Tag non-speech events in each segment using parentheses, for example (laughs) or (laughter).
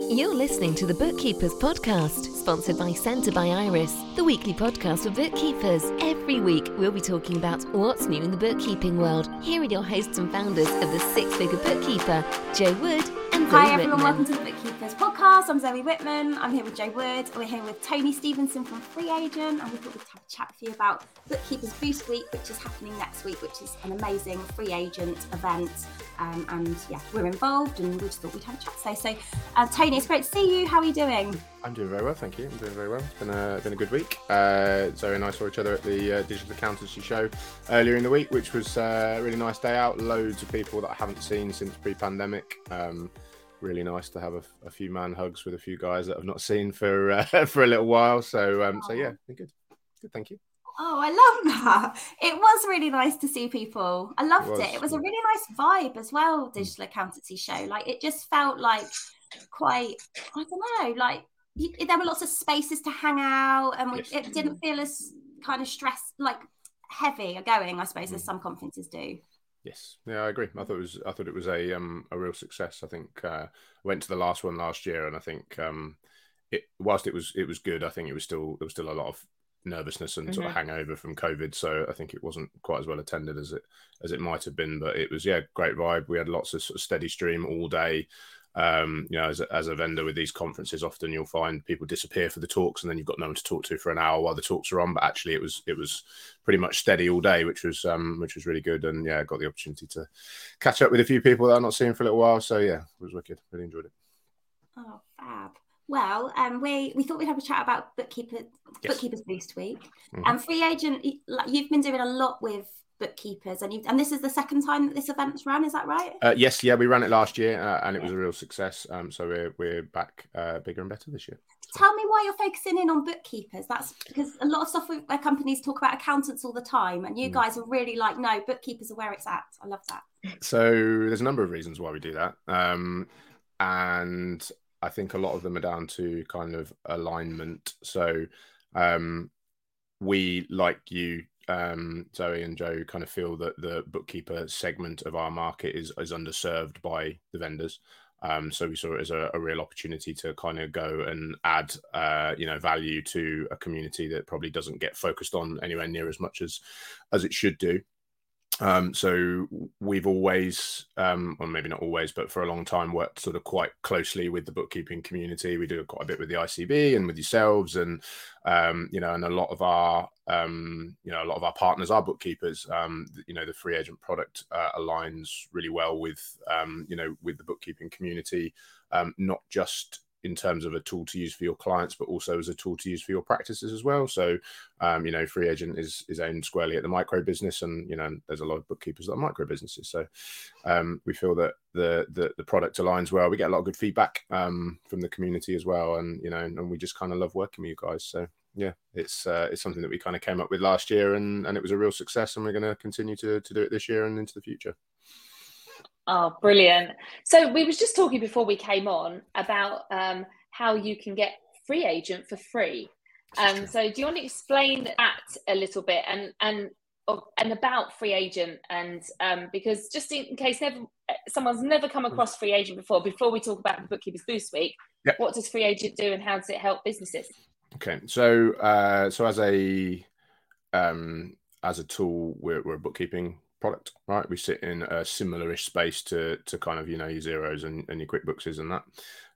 You're listening to the Bookkeepers Podcast, sponsored by Centre by Iris, the weekly podcast for bookkeepers. Every week, we'll be talking about what's new in the bookkeeping world. Here are your hosts and founders of the Six Figure Bookkeeper, Joe Wood Zoe Hi everyone, Whitman. welcome to the Bookkeepers Podcast. I'm Zoe Whitman. I'm here with Joe Wood. We're here with Tony Stevenson from Free Agent, and we thought we'd have a chat with you about Bookkeepers Boost Week, which is happening next week, which is an amazing free agent event. Um, and yeah, we're involved, and we just thought we'd have a chat today. So, uh, Tony, it's great to see you. How are you doing? I'm doing very well, thank you. I'm doing very well. It's been a been a good week. Uh, Zoe and I saw each other at the uh, digital accountancy show earlier in the week, which was uh, a really nice day out. Loads of people that I haven't seen since pre-pandemic. Um, really nice to have a, a few man hugs with a few guys that I've not seen for uh, (laughs) for a little while. So um, so yeah, good. Good, thank you. Oh, I love that. It was really nice to see people. I loved was, it. It was a really nice vibe as well, digital accountancy show. Like it just felt like quite, I don't know, like you, there were lots of spaces to hang out and we, Yes. it didn't feel as kind of stress, like heavy going, I suppose, Mm. as some conferences do. Yes, yeah, I agree. I thought it was I thought it was a um a real success. I think uh, I went to the last one last year, and I think um it whilst it was it was good, I think it was still there was still a lot of nervousness and sort of hangover from COVID. So I think it wasn't quite as well attended as it as it might have been. But it was yeah, great vibe. We had lots of sort of steady stream all day. Um, you know, as a, as a vendor with these conferences, often you'll find people disappear for the talks, and then you've got no one to talk to for an hour while the talks are on. But actually, it was it was pretty much steady all day, which was um, which was really good. And yeah, got the opportunity to catch up with a few people that I'm not seeing for a little while. So yeah, it was wicked. Really enjoyed it. Oh, fab. Well, um, we we thought we'd have a chat about bookkeeper Yes. bookkeepers boost week Mhm. and free agent. like, You've been doing a lot with bookkeepers, and you and this is the second time that this event's run. Is that right? Uh, yes, yeah, we ran it last year, uh, and it was a real success. Um, so we're we're back uh, bigger and better this year. Tell me why you're focusing in on bookkeepers. That's because a lot of software companies talk about accountants all the time, and you Mm. guys are really like, no, bookkeepers are where it's at. I love that. So there's a number of reasons why we do that, um, and I think a lot of them are down to kind of alignment. So um, we, like you, um, Zoe and Joe, kind of feel that the bookkeeper segment of our market is is underserved by the vendors. Um, so we saw it as a, a real opportunity to kind of go and add, uh, you know, value to a community that probably doesn't get focused on anywhere near as much as as it should do. Um, so we've always, um, well, maybe not always, but for a long time, worked sort of quite closely with the bookkeeping community. We do quite a bit with the ICB and with yourselves, and um, you know, and a lot of our, um, you know, a lot of our partners are bookkeepers. Um, you know, the free agent product uh, aligns really well with, um, you know, with the bookkeeping community, um, not just in terms of a tool to use for your clients, but also as a tool to use for your practices as well. So, um, you know, free agent is is aimed squarely at the micro business, and you know, there's a lot of bookkeepers that are micro businesses. So, um, we feel that the, the the product aligns well. We get a lot of good feedback um, from the community as well, and you know, and we just kind of love working with you guys. So, yeah, it's uh, it's something that we kind of came up with last year, and and it was a real success, and we're going to continue to to do it this year and into the future. Oh, brilliant. So we was just talking before we came on about um, how you can get free agent for free. Um, so do you want to explain that a little bit and and and about free agent and um, because just in case never someone's never come across free agent before, before we talk about the bookkeepers boost week, Yep. what does free agent do and how does it help businesses? Okay, so uh, so as a um, as a tool, we're, we're a bookkeeping product, right? We sit in a similar-ish space to to kind of you know your Xeros and, and your QuickBookses and that.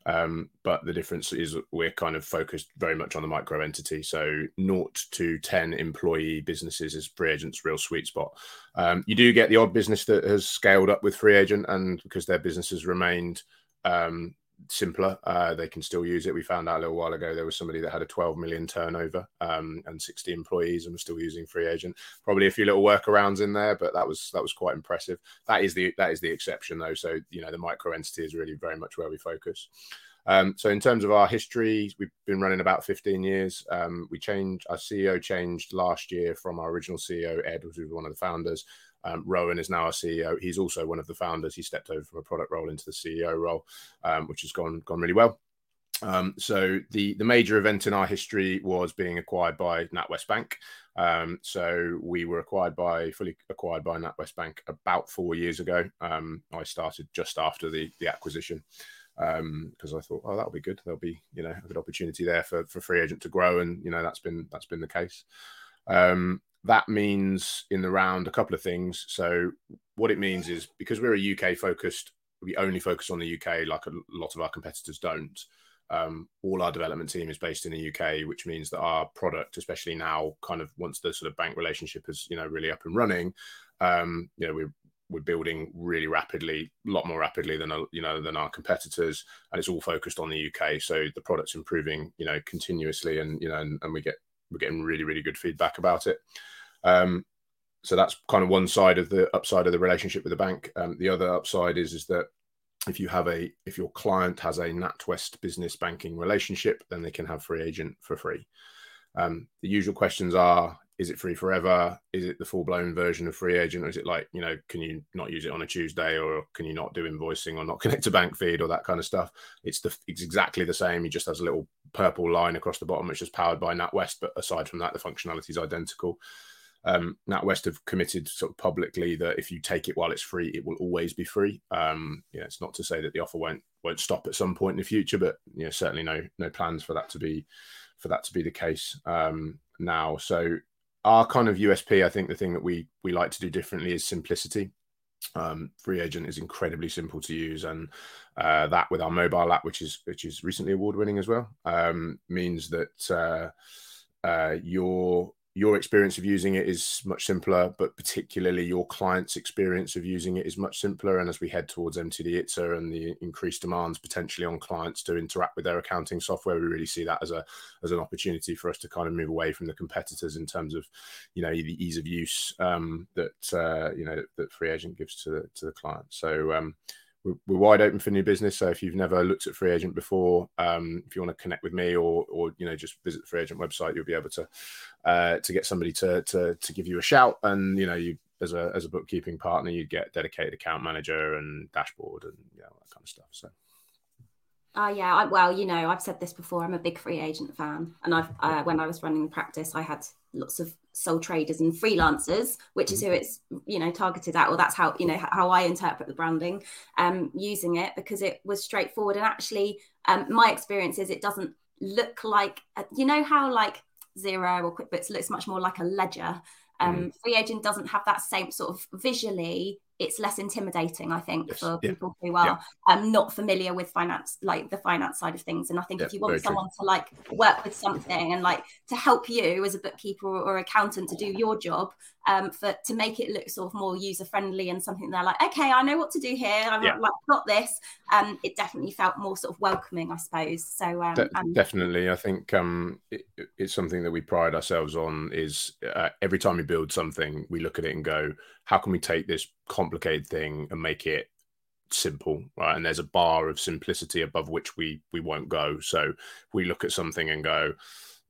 Um, but the difference is we're kind of focused very much on the micro entity. So naught to ten employee businesses is free agent's real sweet spot. Um, you do get the odd business that has scaled up with free agent, and because their business has remained um, simpler. Uh, they can still use it. We found out a little while ago there was somebody that had a 12 million turnover um, and 60 employees and was still using free agent. Probably a few little workarounds in there, but that was that was quite impressive. That is the that is the exception though. So you know the micro entity is really very much where we focus. Um, so in terms of our history, we've been running about 15 years. Um, we changed our CEO changed last year from our original CEO Ed, who was one of the founders. Um, Rowan is now our CEO. He's also one of the founders. He stepped over from a product role into the CEO role, um, which has gone gone really well. Um, so the the major event in our history was being acquired by NatWest Bank. Um, so we were acquired by fully acquired by NatWest Bank about four years ago. Um, I started just after the the acquisition. because um, I thought, oh, that'll be good. There'll be you know a good opportunity there for for free agent to grow, and you know that's been that's been the case. Um, that means in the round a couple of things. So what it means is because we're a UK focused, we only focus on the UK, like a lot of our competitors don't. Um, all our development team is based in the UK, which means that our product, especially now, kind of once the sort of bank relationship is you know really up and running, um, you know we're we're building really rapidly, a lot more rapidly than you know than our competitors, and it's all focused on the UK. So the product's improving, you know, continuously, and you know, and, and we get we're getting really really good feedback about it. Um, so that's kind of one side of the upside of the relationship with the bank. Um, the other upside is is that if you have a if your client has a NatWest business banking relationship, then they can have free agent for free. Um, the usual questions are: Is it free forever? Is it the full blown version of free agent, or is it like you know, can you not use it on a Tuesday, or can you not do invoicing, or not (laughs) connect to bank feed, or that kind of stuff? It's the it's exactly the same. It just has a little purple line across the bottom, which is powered by NatWest, but aside from that, the functionality is identical um, NatWest have committed sort of publicly that if you take it while it's free, it will always be free. Um, you know, it's not to say that the offer won't won't stop at some point in the future, but you know, certainly no no plans for that to be for that to be the case um, now. So our kind of USP, I think, the thing that we we like to do differently is simplicity. Um, free agent is incredibly simple to use, and uh, that with our mobile app, which is which is recently award winning as well, um, means that uh, uh, your your experience of using it is much simpler, but particularly your client's experience of using it is much simpler. And as we head towards MTD ITSA and the increased demands potentially on clients to interact with their accounting software, we really see that as a as an opportunity for us to kind of move away from the competitors in terms of, you know, the ease of use um, that uh, you know that Free Agent gives to the to the client. So um, we're, we're, wide open for new business. So if you've never looked at Free Agent before, um, if you want to connect with me or or you know just visit the Free Agent website, you'll be able to uh, to get somebody to to to give you a shout. And you know you as a as a bookkeeping partner, you'd get dedicated account manager and dashboard and you know, that kind of stuff. So. Uh, yeah, I, well, you know, I've said this before. I'm a big free agent fan, and I've uh, when I was running the practice, I had lots of sole traders and freelancers, which is who mm-hmm. it's you know targeted at, or that's how you know how I interpret the branding, um, using it because it was straightforward. And actually, um, my experience is it doesn't look like you know how like Xero or QuickBooks looks much more like a ledger. Um, mm. Free agent doesn't have that same sort of visually it's less intimidating, I think, yes. for people who are yeah. um, not familiar with finance, like the finance side of things. And I think yeah, if you want someone true. to like work with something and like to help you as a bookkeeper or accountant to do your job, um, for to make it look sort of more user friendly and something they're like, okay, I know what to do here. I've yeah. like got this. Um, it definitely felt more sort of welcoming, I suppose. So um, De- definitely, I think um, it, it's something that we pride ourselves on. Is uh, every time we build something, we look at it and go, how can we take this complicated thing and make it simple right and there's a bar of simplicity above which we we won't go so we look at something and go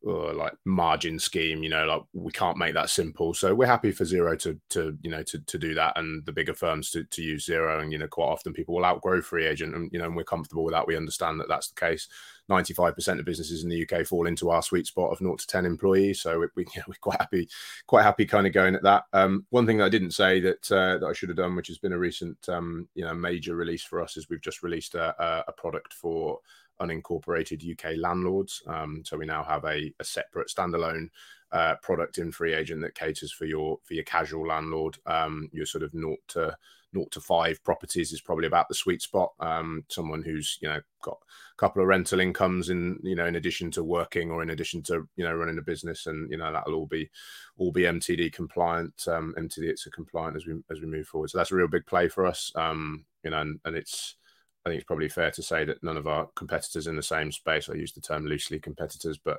or like margin scheme you know like we can't make that simple. So we're happy for Xero to to you know to, to do that and the bigger firms to, to use Xero and you know quite often people will outgrow free agent and you know and we're comfortable with that. We understand that that's the case. 95% of businesses in the uk fall into our sweet spot of 0 to 10 employees so we, we, you (laughs) know, we're quite happy quite happy kind of going at that. Um, one thing that i didn't say that uh, that i should have done which has been a recent um, you know major release for us is we've just released a, a product for unincorporated UK landlords. Um, so we now have a, a separate standalone uh, product in Free Agent that caters for your for your casual landlord. Um, your sort of naught to naught to five properties is probably about the sweet spot. Um, someone who's you know got a couple of rental incomes in you know in addition to working or in addition to you know running a business, and you know that'll all be all be MTD compliant, um, MTD ITSA compliant as we as we move forward. So that's a real big play for us. Um, you know, and, and it's I think it's probably fair to say that none of our competitors in the same space. I use the term loosely competitors, but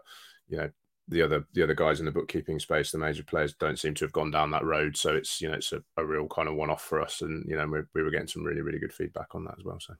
you know the other the other guys in the bookkeeping space, the major players, don't seem to have gone down that road. So it's you know it's a, a real kind of one off for us, and you know we, we were getting some really really good feedback on that as well. So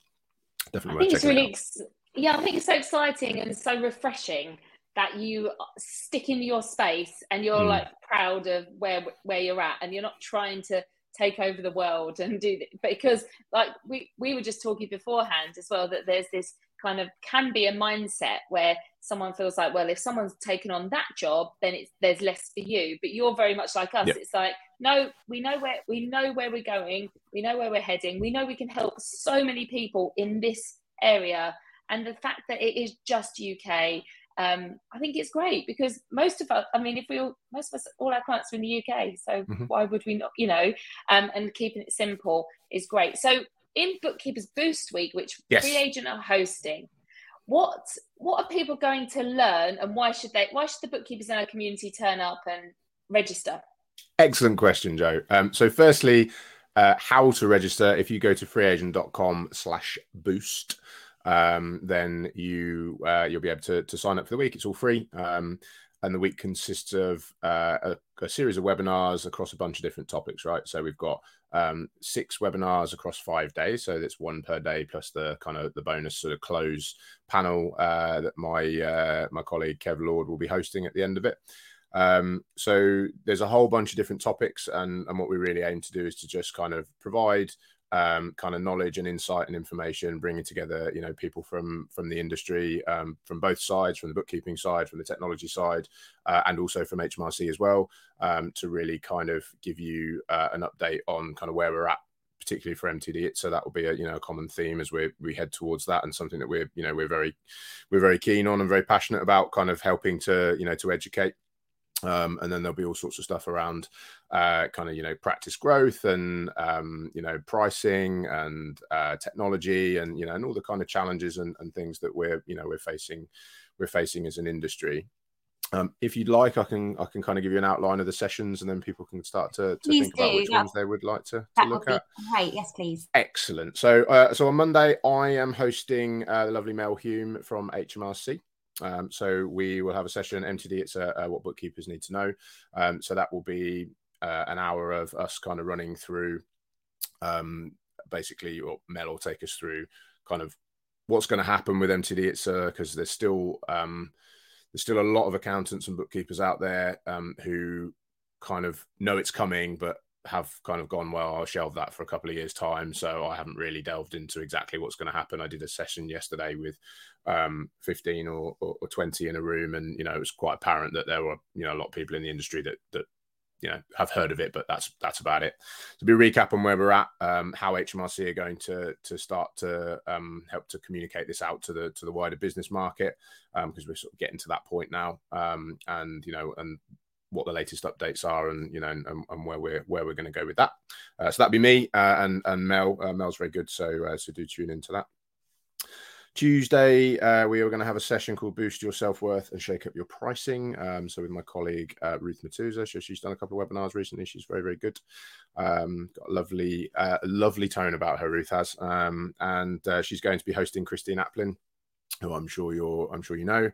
definitely, I think it's really ex- yeah, I think it's so exciting and so refreshing that you stick in your space and you're mm. like proud of where where you're at, and you're not trying to take over the world and do because like we we were just talking beforehand as well that there's this kind of can be a mindset where someone feels like well if someone's taken on that job then it's there's less for you. But you're very much like us. Yep. it's like no we know where we know where we're going. We know where we're heading. We know we can help so many people in this area. And the fact that it is just UK um, I think it's great because most of us, I mean, if we all, most of us, all our clients are in the UK, so mm-hmm. why would we not, you know, um, and keeping it simple is great. So in Bookkeepers Boost Week, which yes. Free Agent are hosting, what what are people going to learn and why should they why should the bookkeepers in our community turn up and register excellent question joe um, so firstly uh, how to register if you go to freeagent.com slash boost um, then you uh, you'll be able to, to sign up for the week it's all free um, and the week consists of uh, a, a, series of webinars across a bunch of different topics right so we've got um, six webinars across five days. So that's one per day plus the kind of the bonus sort of close panel uh, that my uh, my colleague Kev Lord will be hosting at the end of it. Um, so there's a whole bunch of different topics, and, and what we really aim to do is to just kind of provide um, kind of knowledge and insight and information, bringing together you know people from from the industry, um, from both sides, from the bookkeeping side, from the technology side, uh, and also from HMRC as well, um, to really kind of give you uh, an update on kind of where we're at particularly for MTD. So that will be a you know a common theme as we we head towards that, and something that we're you know we're very we're very keen on and very passionate about, kind of helping to you know to educate um, and then there'll be all sorts of stuff around uh, kind of you know practice growth and um, you know pricing and uh, technology and you know and all the kind of challenges and, and things that we're you know we're facing we're facing as an industry. Um, if you'd like, I can I can kind of give you an outline of the sessions, and then people can start to, to think do. about which ones they would like to, to look at. Right, yes, please. Excellent. So, uh, so on Monday, I am hosting uh, the lovely Mel Hume from HMRC. Um, so we will have a session. MTD, it's a, a what bookkeepers need to know. Um, so that will be uh, an hour of us kind of running through, um, basically, or Mel will take us through kind of what's going to happen with MTD. It's because uh, there's still um, there's still a lot of accountants and bookkeepers out there um, who kind of know it's coming, but have kind of gone well i'll shelve that for a couple of years time so i haven't really delved into exactly what's going to happen. I did a session yesterday with um, 15 or, or, or, 20 in a room and you know it was quite apparent that there were you know a lot of people in the industry that that you know have heard of it but that's that's about it. To be recap on where we're at um, how hmrc are going to to start to um, help to communicate this out to the to the wider business market because um, we're sort of getting to that point now um, and you know and what the latest updates are and you know and, and where we're where we're going to go with that. Uh, so that'd be me uh, and and Mel. Uh, Mel's very good, so uh, so do tune into that. Tuesday, uh, we are going to have a session called Boost Your Self Worth and Shake Up Your Pricing. Um, so, with my colleague uh, Ruth Matuza, so she's done a couple of webinars recently. She's very, very good. Um, got a lovely, lovely tone about her, Ruth has. Um, and she's going to be hosting Christine Applin, who I'm sure you're, I'm sure you know.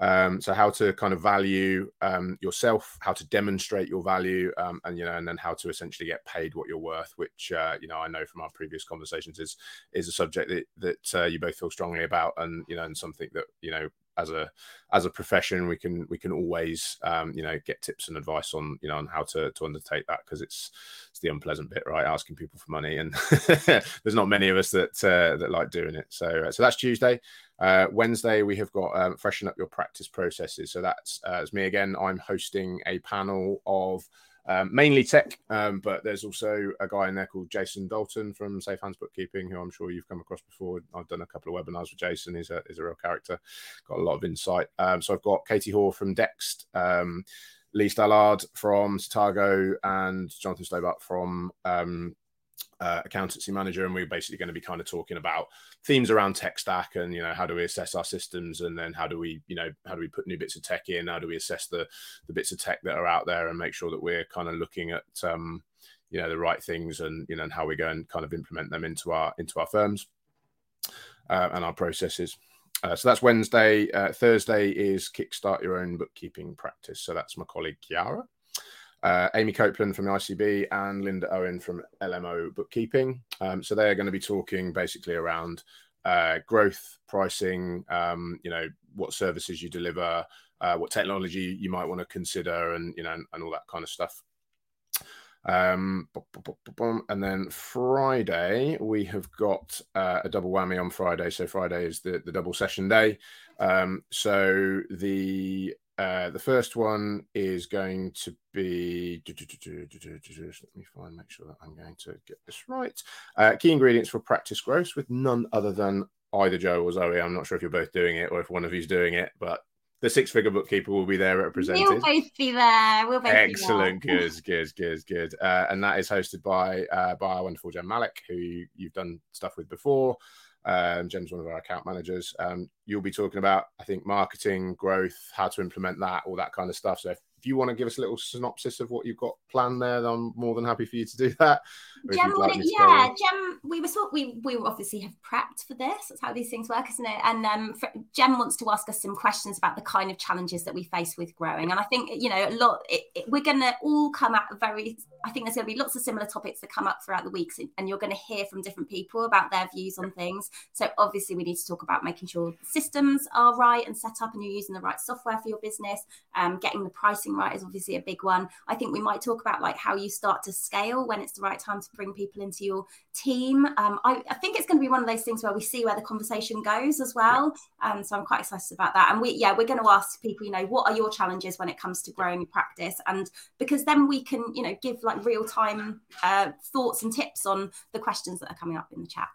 Um, so how to kind of value um, yourself, how to demonstrate your value, um, and you know, and then how to essentially get paid what you're worth. Which uh, you know, I know from our previous conversations is is a subject that that uh, you both feel strongly about, and you know, and something that you know as a as a profession we can we can always um, you know get tips and advice on you know on how to to undertake that because it's it's the unpleasant bit right? Asking people for money and (laughs) there's not many of us that uh, that like doing it. So uh, so that's tuesday. Uh, wednesday we have got um, freshen up your practice processes. So that's uh, it's me again. I'm hosting a panel of um, mainly tech, um, but there's also a guy in there called Jason Dalton from Safe Hands Bookkeeping, who I'm sure you've come across before. I've done a couple of webinars with Jason. He's a, he's a real character, got a lot of insight. Um, so I've got Katie Hoare from Dext, um, Lee Stallard from Targo, and Jonathan Stobart from um, uh, accountancy manager, and we're basically going to be kind of talking about themes around tech stack and you know how do we assess our systems, and then how do we you know how do we put new bits of tech in, how do we assess the the bits of tech that are out there, and make sure that we're kind of looking at um, you know the right things and you know and how we go and kind of implement them into our into our firms uh, and our processes. Uh, so that's Wednesday. Uh, Thursday is kickstart your own bookkeeping practice. So that's my colleague Kiara uh, Amy Copeland from the ICB and Linda Owen from LMO Bookkeeping. Um, so they're going to be talking basically around uh, growth, pricing, um, you know, what services you deliver, uh, what technology you might want to consider, and you know, and, and all that kind of stuff. Um, and then Friday we have got uh, a double whammy on Friday. So Friday is the the double session day. Um, so the uh, the first one is going to be. Let me find, make sure that I'm going to get this right. Uh, key ingredients for practice growth with none other than either Joe or Zoe. I'm not sure if you're both doing it or if one of you's doing it, but the six figure bookkeeper will be there represented. We'll both be there. We'll both Excellent. Be there. good, good, good, good. Uh, and that is hosted by uh, by our wonderful Jem Malik, who you've done stuff with before. Um, Jem's one of our account managers. Um, you'll be talking about, I think, marketing, growth, how to implement that, all that kind of stuff. So if if you want to give us a little synopsis of what you've got planned there, then I'm more than happy for you to do that. Jem, like yeah, Jem, we were sort we we obviously have prepped for this. That's how these things work, isn't it? And um, Jem wants to ask us some questions about the kind of challenges that we face with growing. And I think you know a lot. It, it, we're going to all come at very. I think there's going to be lots of similar topics that come up throughout the weeks, and you're going to hear from different people about their views on things. So obviously, we need to talk about making sure systems are right and set up, and you're using the right software for your business. Um, getting the right is obviously a big one. I think we might talk about like how you start to scale when it's the right time to bring people into your team. Um, I, I, think it's going to be one of those things where we see where the conversation goes as well. Um, so I'm quite excited about that. And we, yeah, we're going to ask people, you know, what are your challenges when it comes to growing your practice? And because then we can, you know, give like real time uh, thoughts and tips on the questions that are coming up in the chat.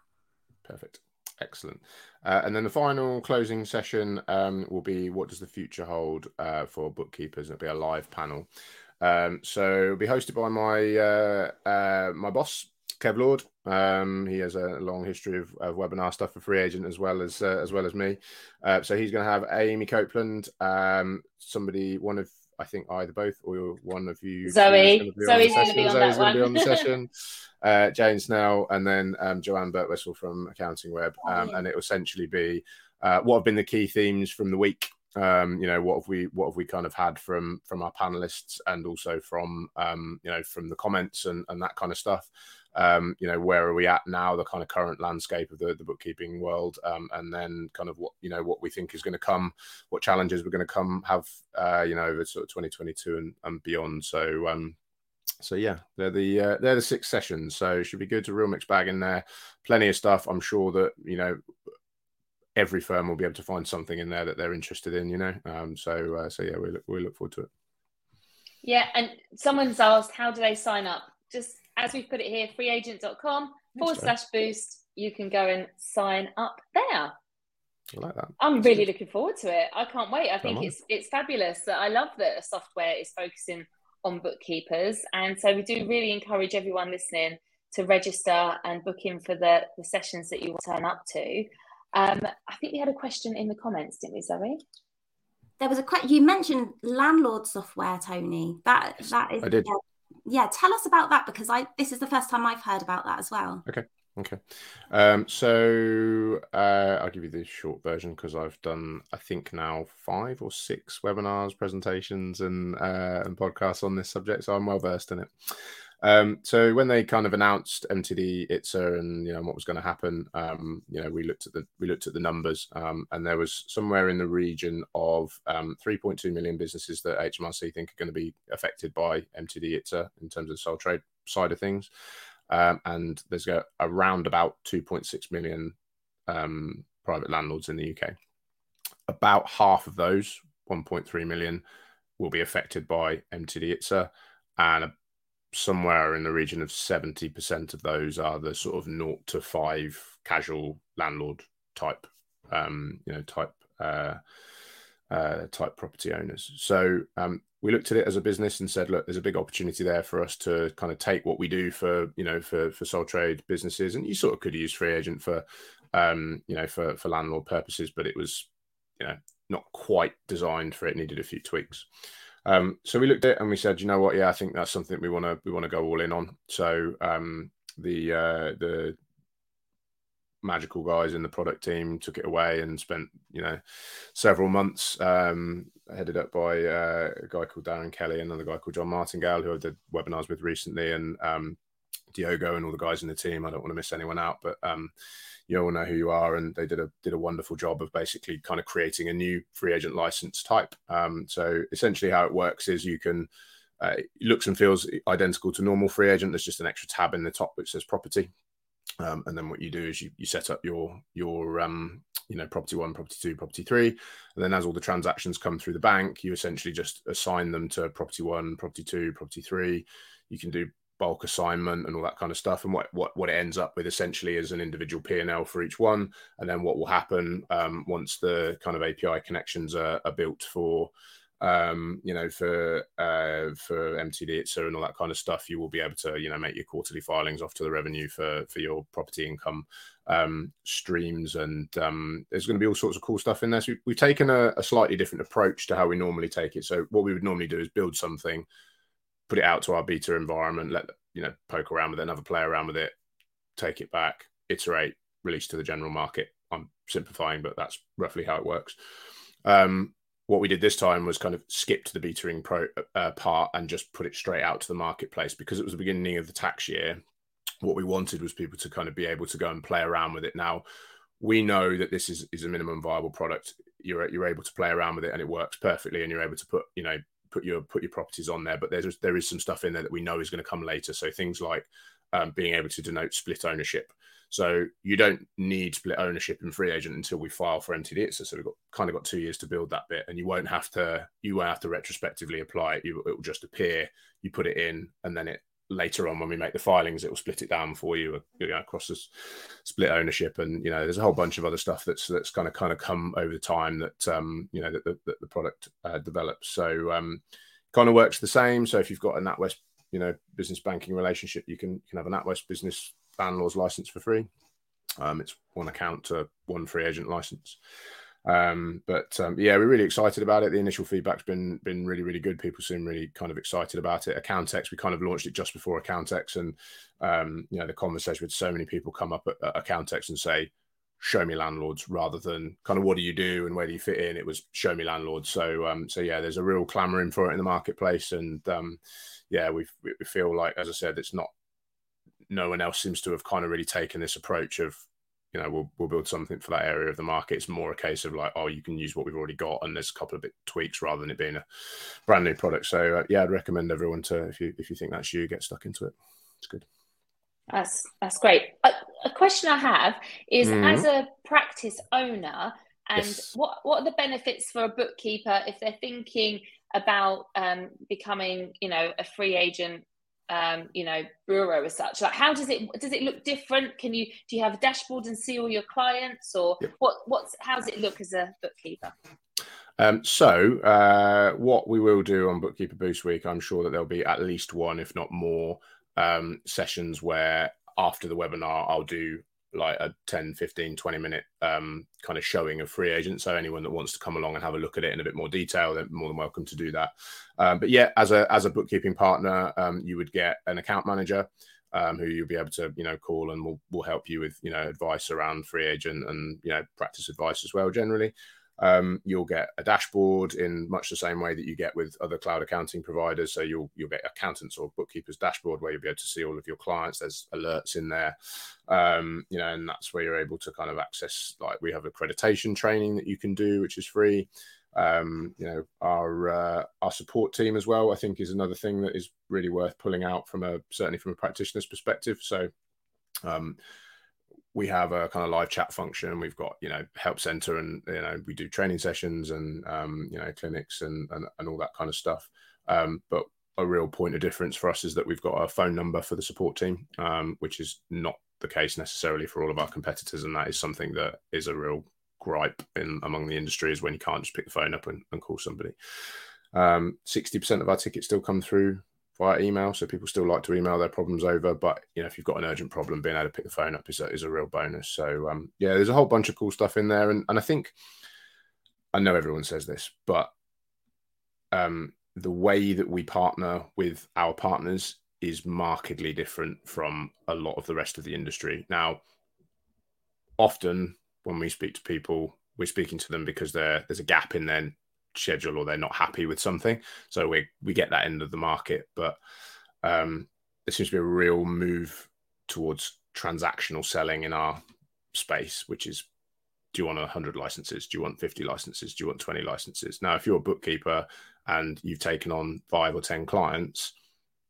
Perfect. Excellent. Uh, and then the final closing session um, will be what does the future hold uh, for bookkeepers? It'll be a live panel. Um, so it'll be hosted by my uh, uh my boss, Kev Lord. Um, he has a long history of, of, webinar stuff for free agent as well as uh, as well as me. Uh, so he's going to have Amy Copeland, um, somebody, one of I think either both or one of you. Zoe. Zoe's going to be on Zoe's that one. Be on the (laughs) session. Uh, Jane Snell, and then um, Joanne Birtwhistle from Accounting Web, um, and it will essentially be uh, what have been the key themes from the week. Um, you know what have we what have we kind of had from from our panelists and also from um, you know from the comments and, and that kind of stuff um, you know, where are we at now, the kind of current landscape of the, the bookkeeping world, um, and then kind of what you know what we think is going to come, what challenges we're going to come have, uh, you know, over sort of 2022 and, and beyond. So, um, so yeah, they're the uh, they're the six sessions. So should be good to real mixed bag in there. Plenty of stuff. I'm sure that you know every firm will be able to find something in there that they're interested in. You know, um, so uh, so yeah, we look, we look forward to it. Yeah, and someone's asked, how do they sign up? Just as we've put it here, freeagent.com forward slash boost. You can go and sign up there. I like that. I'm really looking forward to it. I can't wait. I think it's it's fabulous. I love that software is focusing on bookkeepers, and so we do really encourage everyone listening to register and book in for the the sessions that you will turn up to. Um, I think we had a question in the comments, didn't we, Zoe? There was a question. You mentioned landlord software, Tony. That that is. I did. Yeah, yeah, tell us about that because I this is the first time I've heard about that as well. Okay. Okay. Um, so uh, I'll give you the short version because I've done, I think now five or six webinars, presentations, and uh, and podcasts on this subject, so I'm well versed in it. Um, so when they kind of announced MTD ITSA and you know what was going to happen, um, you know we looked at the we looked at the numbers, um, and there was somewhere in the region of um, 3.2 million businesses that HMRC think are going to be affected by MTD ITSA in terms of sole trade side of things, um, and there's a, around about 2.6 million um, private landlords in the UK. About half of those, 1.3 million, will be affected by MTD ITSA, and somewhere in the region of 70% of those are the sort of naught to five casual landlord type, um, you know, type, uh, uh, type property owners. So um, we looked at it as a business and said, look, there's a big opportunity there for us to kind of take what we do for, you know, for, for sole trade businesses. And you sort of could use free agent for, um, you know, for, for landlord purposes, but it was, you know, not quite designed for it, needed a few tweaks. Um, so we looked at it and we said, you know what? Yeah, I think that's something we want to we want to go all in on. So um, the uh, the magical guys in the product team took it away and spent you know several months um, headed up by uh, a guy called Darren Kelly, and another guy called John Martingale, who I did webinars with recently, and um, Diogo and all the guys in the team. I don't want to miss anyone out, but um, you all know who you are, and they did a did a wonderful job of basically kind of creating a new free agent license type. Um, so essentially, how it works is you can uh, looks and feels identical to normal free agent. There's just an extra tab in the top which says property, um, and then what you do is you, you set up your your um, you know property one, property two, property three, and then as all the transactions come through the bank, you essentially just assign them to property one, property two, property three. You can do bulk assignment and all that kind of stuff and what what, what it ends up with essentially is an individual p&l for each one and then what will happen um, once the kind of api connections are, are built for um, you know, for uh, for MTD ITSA and all that kind of stuff, you will be able to, you know, make your quarterly filings off to the revenue for for your property income um, streams, and um, there's going to be all sorts of cool stuff in there. So we've taken a, a, slightly different approach to how we normally take it. So what we would normally do is build something, put it out to our beta environment, let you know, poke around with it, another play around with it, take it back, iterate, release to the general market. I'm simplifying, but that's roughly how it works. Um, what we did this time was kind of skipped the betaing pro uh, part and just put it straight out to the marketplace because it was the beginning of the tax year. What we wanted was people to kind of be able to go and play around with it. Now we know that this is is a minimum viable product. You're you're able to play around with it and it works perfectly, and you're able to put you know put your put your properties on there. But there's there is some stuff in there that we know is going to come later. So things like um, being able to denote split ownership. So you don't need split ownership in free agent until we file for MTD. So, so we've got kind of got two years to build that bit, and you won't have to you won't have to retrospectively apply it. You, it will just appear. You put it in, and then it later on when we make the filings, it will split it down for you, you know, across the split ownership, and you know, there's a whole bunch of other stuff that's that's kind of kind of come over the time that um, you know that the, that the product uh, develops. So um, kind of works the same. So if you've got a NatWest you know business banking relationship, you can you can have a NatWest business landlord's license for free. Um, it's one account to one free agent license. Um, but um, yeah, we're really excited about it. The initial feedback's been been really really good. People seem really kind of excited about it. Accountex, we kind of launched it just before Accountex, and um, you know the conversation with so many people come up at, at Accountex and say, "Show me landlords," rather than kind of what do you do and where do you fit in. It was "Show me landlords." So um, so yeah, there's a real clamoring for it in the marketplace, and um, yeah, we we feel like, as I said, it's not no one else seems to have kind of really taken this approach of you know we'll, we'll build something for that area of the market. It's more a case of like oh you can use what we've already got and there's a couple of bit tweaks rather than it being a brand new product. So uh, yeah i'd recommend everyone to if you if you think that's you get stuck into it. It's good. That's that's great. A, a question i have is mm-hmm. as a practice owner and yes. what what are the benefits for a bookkeeper if they're thinking about um, becoming you know a free agent um, you know, bureau as such? Like, how does it does it look different? Can you do you have a dashboard and see all your clients, or yep. what what's how does it look as a bookkeeper? Um, so, uh, what we will do on Bookkeeper Boost Week, I'm sure that there'll be at least one, if not more, um, sessions where after the webinar, I'll do like a 10 15 20 minute um, kind of showing of free agent. So anyone that wants to come along and have a look at it in a bit more detail they're more than welcome to do that. Um, but yeah as a as a bookkeeping partner um, you would get an account manager um, who you'll be able to you know call and will will help you with you know advice around free agent and you know practice advice as well generally um, you'll get a dashboard in much the same way that you get with other cloud accounting providers. So you'll you'll get accountants or bookkeepers dashboard where you'll be able to see all of your clients. There's alerts in there, um, you know, and that's where you're able to kind of access. Like we have accreditation training that you can do, which is free. Um, you know, our uh, our support team as well. I think is another thing that is really worth pulling out from a certainly from a practitioner's perspective. So. Um, we have a kind of live chat function. We've got you know help center, and you know we do training sessions and um, you know clinics and, and, and all that kind of stuff. Um, but a real point of difference for us is that we've got a phone number for the support team, um, which is not the case necessarily for all of our competitors, and that is something that is a real gripe in among the industry is when you can't just pick the phone up and, and call somebody. Um, sixty percent of our tickets still come through via email. So people still like to email their problems over, but you know, if you've got an urgent problem, being able to pick the phone up is a, is a real bonus. So um, yeah, there's a whole bunch of cool stuff in there, and and I think I know everyone says this, but um, the way that we partner with our partners is markedly different from a lot of the rest of the industry. Now, often when we speak to people, we're speaking to them because there's a gap in their schedule or they're not happy with something. So we we get that end of the market, but um, there seems to be a real move towards transactional selling in our space, which is do you want 100 licenses? Do you want 50 licenses? Do you want 20 licenses? Now, if you're a bookkeeper and you've taken on five or 10 clients,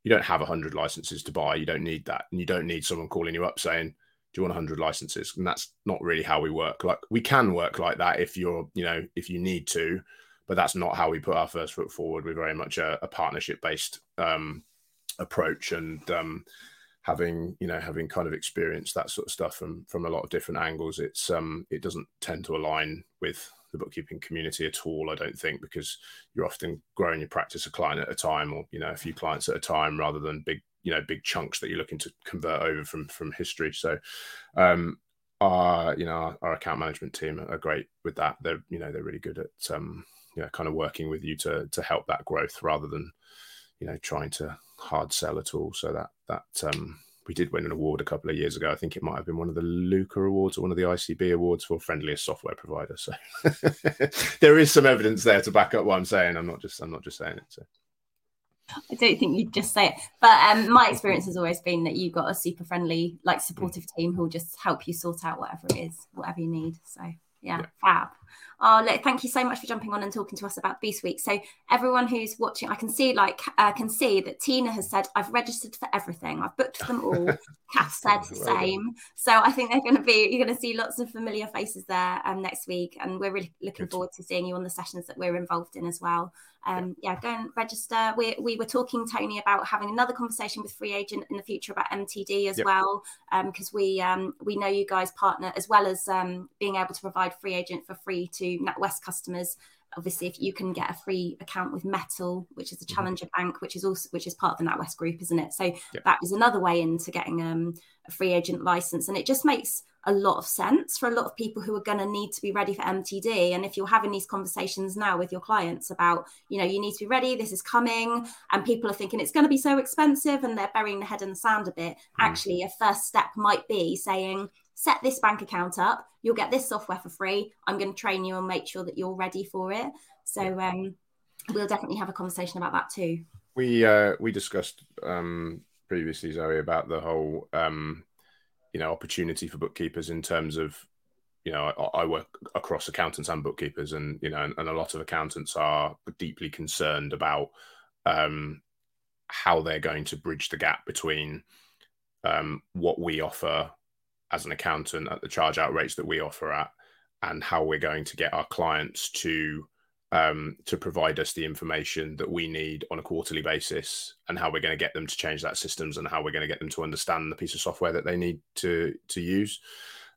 you don't have 100 licenses to buy. You don't need that. And you don't need someone calling you up saying, do you want 100 licenses? And that's not really how we work. Like we can work like that if you're, you know, if you need to, but that's not how we put our first foot forward. We're very much a, a partnership based um, approach and um, having you know having kind of experienced that sort of stuff from from a lot of different angles it's um it doesn't tend to align with the bookkeeping community at all i don't think because you're often growing your practice a client at a time or you know a few clients at a time rather than big you know big chunks that you're looking to convert over from from history so um our you know our, account management team are great with that they're you know they're really good at um you know kind of working with you to to help that growth rather than you know trying to hard sell at all. So that that um, we did win an award a couple of years ago. I think it might have been one of the Luca Awards or one of the ICB Awards for friendliest software provider. So (laughs) there is some evidence there to back up what I'm saying. I'm not just I'm not just saying it. So. I don't think you'd just say it, but um, my experience has always been that you've got a super friendly, like supportive team who'll just help you sort out whatever it is, whatever you need. So yeah, yeah. fab. Oh, look, thank you so much for jumping on and talking to us about Boost Week. So everyone who's watching, I can see like I uh, can see that Tina has said I've registered for everything. I've booked them all. (laughs) Kath said the same. So I think they're going to be you're going to see lots of familiar faces there um, next week, and we're really looking Good. forward to seeing you on the sessions that we're involved in as well. Um, yeah. go and register. We, we were talking, Tony, about having another conversation with Free Agent in the future about MTD as yep. well, because um, we um, we know you guys partner as well as um, being able to provide Free Agent for free to NatWest customers. Obviously, if you can get a free account with Mettle which is a mm-hmm. challenger mm-hmm. bank, which is also which is part of the NatWest group, isn't it? So that is another way into getting um, a free agent license, and it just makes a lot of sense for a lot of people who are going to need to be ready for MTD. And if you're having these conversations now with your clients about, you know, you need to be ready, this is coming, and people are thinking it's going to be so expensive and they're burying their head in the sand a bit, mm. actually, a first step might be saying, set this bank account up, you'll get this software for free. I'm going to train you and make sure that you're ready for it. So um, we'll definitely have a conversation about that too. We uh, we discussed um, previously, Zoe, about the whole um, you know opportunity for bookkeepers in terms of you know I, I work across accountants and bookkeepers, and you know, and, and, a lot of accountants are deeply concerned about um, how they're going to bridge the gap between um, what we offer as an accountant at the charge out rates that we offer at, and how we're going to get our clients to um, to provide us the information that we need on a quarterly basis and how we're going to get them to change that systems and how we're going to get them to understand the piece of software that they need to to use.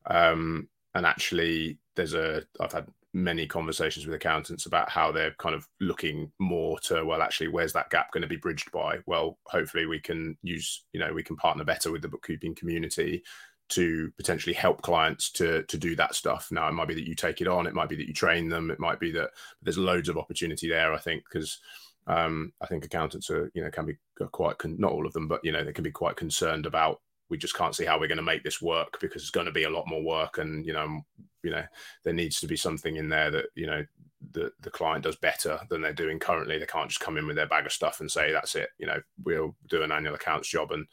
Um, and actually there's a i've had many conversations with accountants about how they're kind of looking more to well actually where's that gap going to be bridged by? Well hopefully we can use you know we can partner better with the bookkeeping community to potentially help clients to to do that stuff. Now, it might be that you take it on, it might be that you train them, it might be that there's loads of opportunity there. I think because um, I think accountants are you know can be quite con- not all of them, but you know they can be quite concerned about we just can't see how we're going to make this work because it's going to be a lot more work and you know you know there needs to be something in there that you know the the client does better than they're doing currently. They can't just come in with their bag of stuff and say that's it. You know, we'll do an annual accounts job and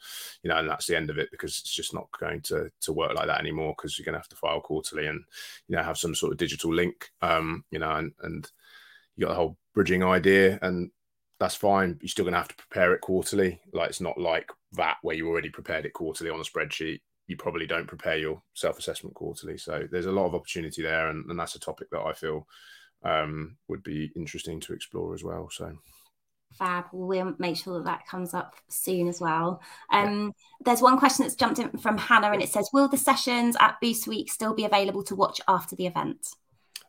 you know, and that's the end of it because it's just not going to to work like that anymore because you're going to have to file quarterly and you know have some sort of digital link. Um, you know, and and you got the whole bridging idea and that's fine. You're still going to have to prepare it quarterly. Like it's not like that where you already prepared it quarterly on a spreadsheet. You probably don't prepare your self assessment quarterly. So there's a lot of opportunity there, and, and that's a topic that I feel um, would be interesting to explore as well. So fab we'll make sure that that comes up soon as well um, yeah. there's one question that's jumped in from hannah and it says will the sessions at boost week still be available to watch after the event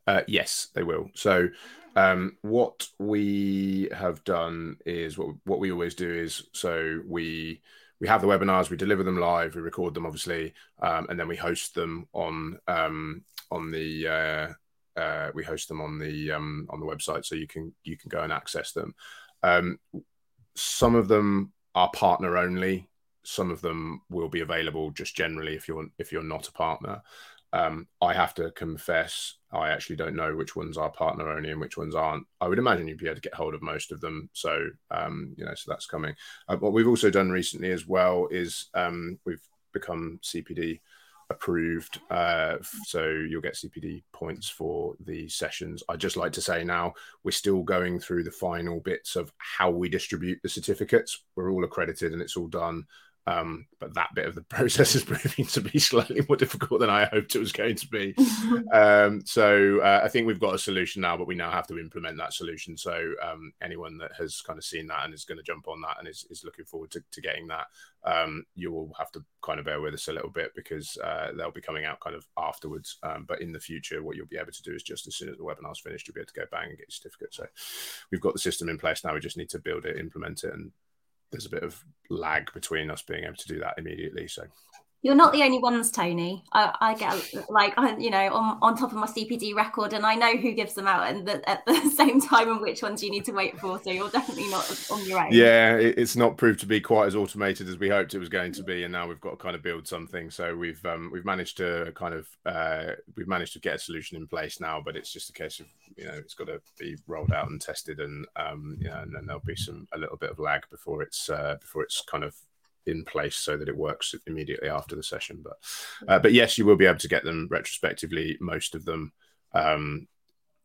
uh, yes they will so um, what we have done is what, what we always do is so we we have the webinars we deliver them live we record them obviously um, and then we host them on um, on the uh, uh, we host them on the um, on the website, so you can you can go and access them. Um, some of them are partner only. Some of them will be available just generally if you're if you're not a partner. Um, I have to confess, I actually don't know which ones are partner only and which ones aren't. I would imagine you'd be able to get hold of most of them. So, um, you know, so that's coming. Uh, what we've also done recently as well is um, we've become CPD approved. Uh, so you'll get CPD points for the sessions. I'd just like to say now we're still going through the final bits of how we distribute the certificates. We're all accredited and it's all done. Um, but that bit of the (laughs) process is proving to be slightly more difficult than I hoped it was going to be. (laughs) um, so uh, I think we've got a solution now, but we now have to implement that solution. So um, anyone that has kind of seen that and is going to jump on that and is, is looking forward to, to getting that, um, you will have to kind of bear with us a little bit because uh, they'll be coming out kind of afterwards. Um, but in the future, what you'll be able to do is just as soon as the webinar's finished, you'll be able to go bang and get your certificate. So we've got the system in place now. We just need to build it, implement it, and there's a bit of lag between us being able to do that immediately. So you're not the only ones, Tony. I, I get like I, you know, on, on top of my CPD record, and I know who gives them out, and the, at the (laughs) same time, and which ones you need to wait for. So you're definitely not on your own. Yeah, it's not proved to be quite as automated as we hoped it was going to be, and now we've got to kind of build something. So we've um, we've managed to kind of uh, we've managed to get a solution in place now, but it's just a case of you know it's got to be rolled out and tested, and um, you know, and then there'll be some a little bit of lag before it's uh, before it's kind of in place so that it works immediately after the session. But uh, but yes, you will be able to get them retrospectively. Most of them. Um,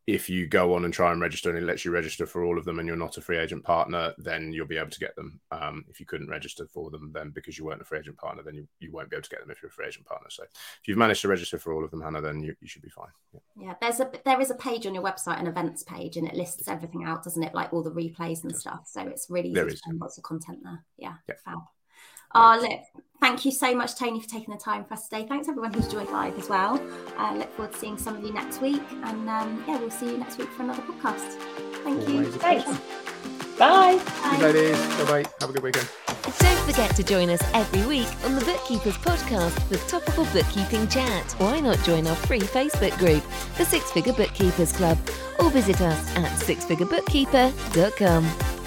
if you go on and try and register and it lets you register for all of them and you're not a FreeAgent partner, then you'll be able to get them. Um, if you couldn't register for them, then because you weren't a FreeAgent partner, then you, you won't be able to get them if you're a FreeAgent partner. So if you've managed to register for all of them, Hannah, then you, you should be fine. Yeah. yeah. there's a there is a page on your website, an events page, and it lists everything out, doesn't it? Like all the replays and stuff. So it's really easy there is. lots of content there. Yeah, yeah. fab. Oh, look, thank you so much, Tony, for taking the time for us today. Thanks everyone who's joined live as well. I uh, look forward to seeing some of you next week. And um, yeah, we'll see you next week for another podcast. Thank Always you. Thanks. Bye. Bye. Ladies. Bye bye. Have a good weekend. Don't forget to join us every week on the Bookkeepers Podcast with topical bookkeeping chat. Why not join our free Facebook group, the Six Figure Bookkeepers Club, or visit us at sixfigurebookkeeper.com.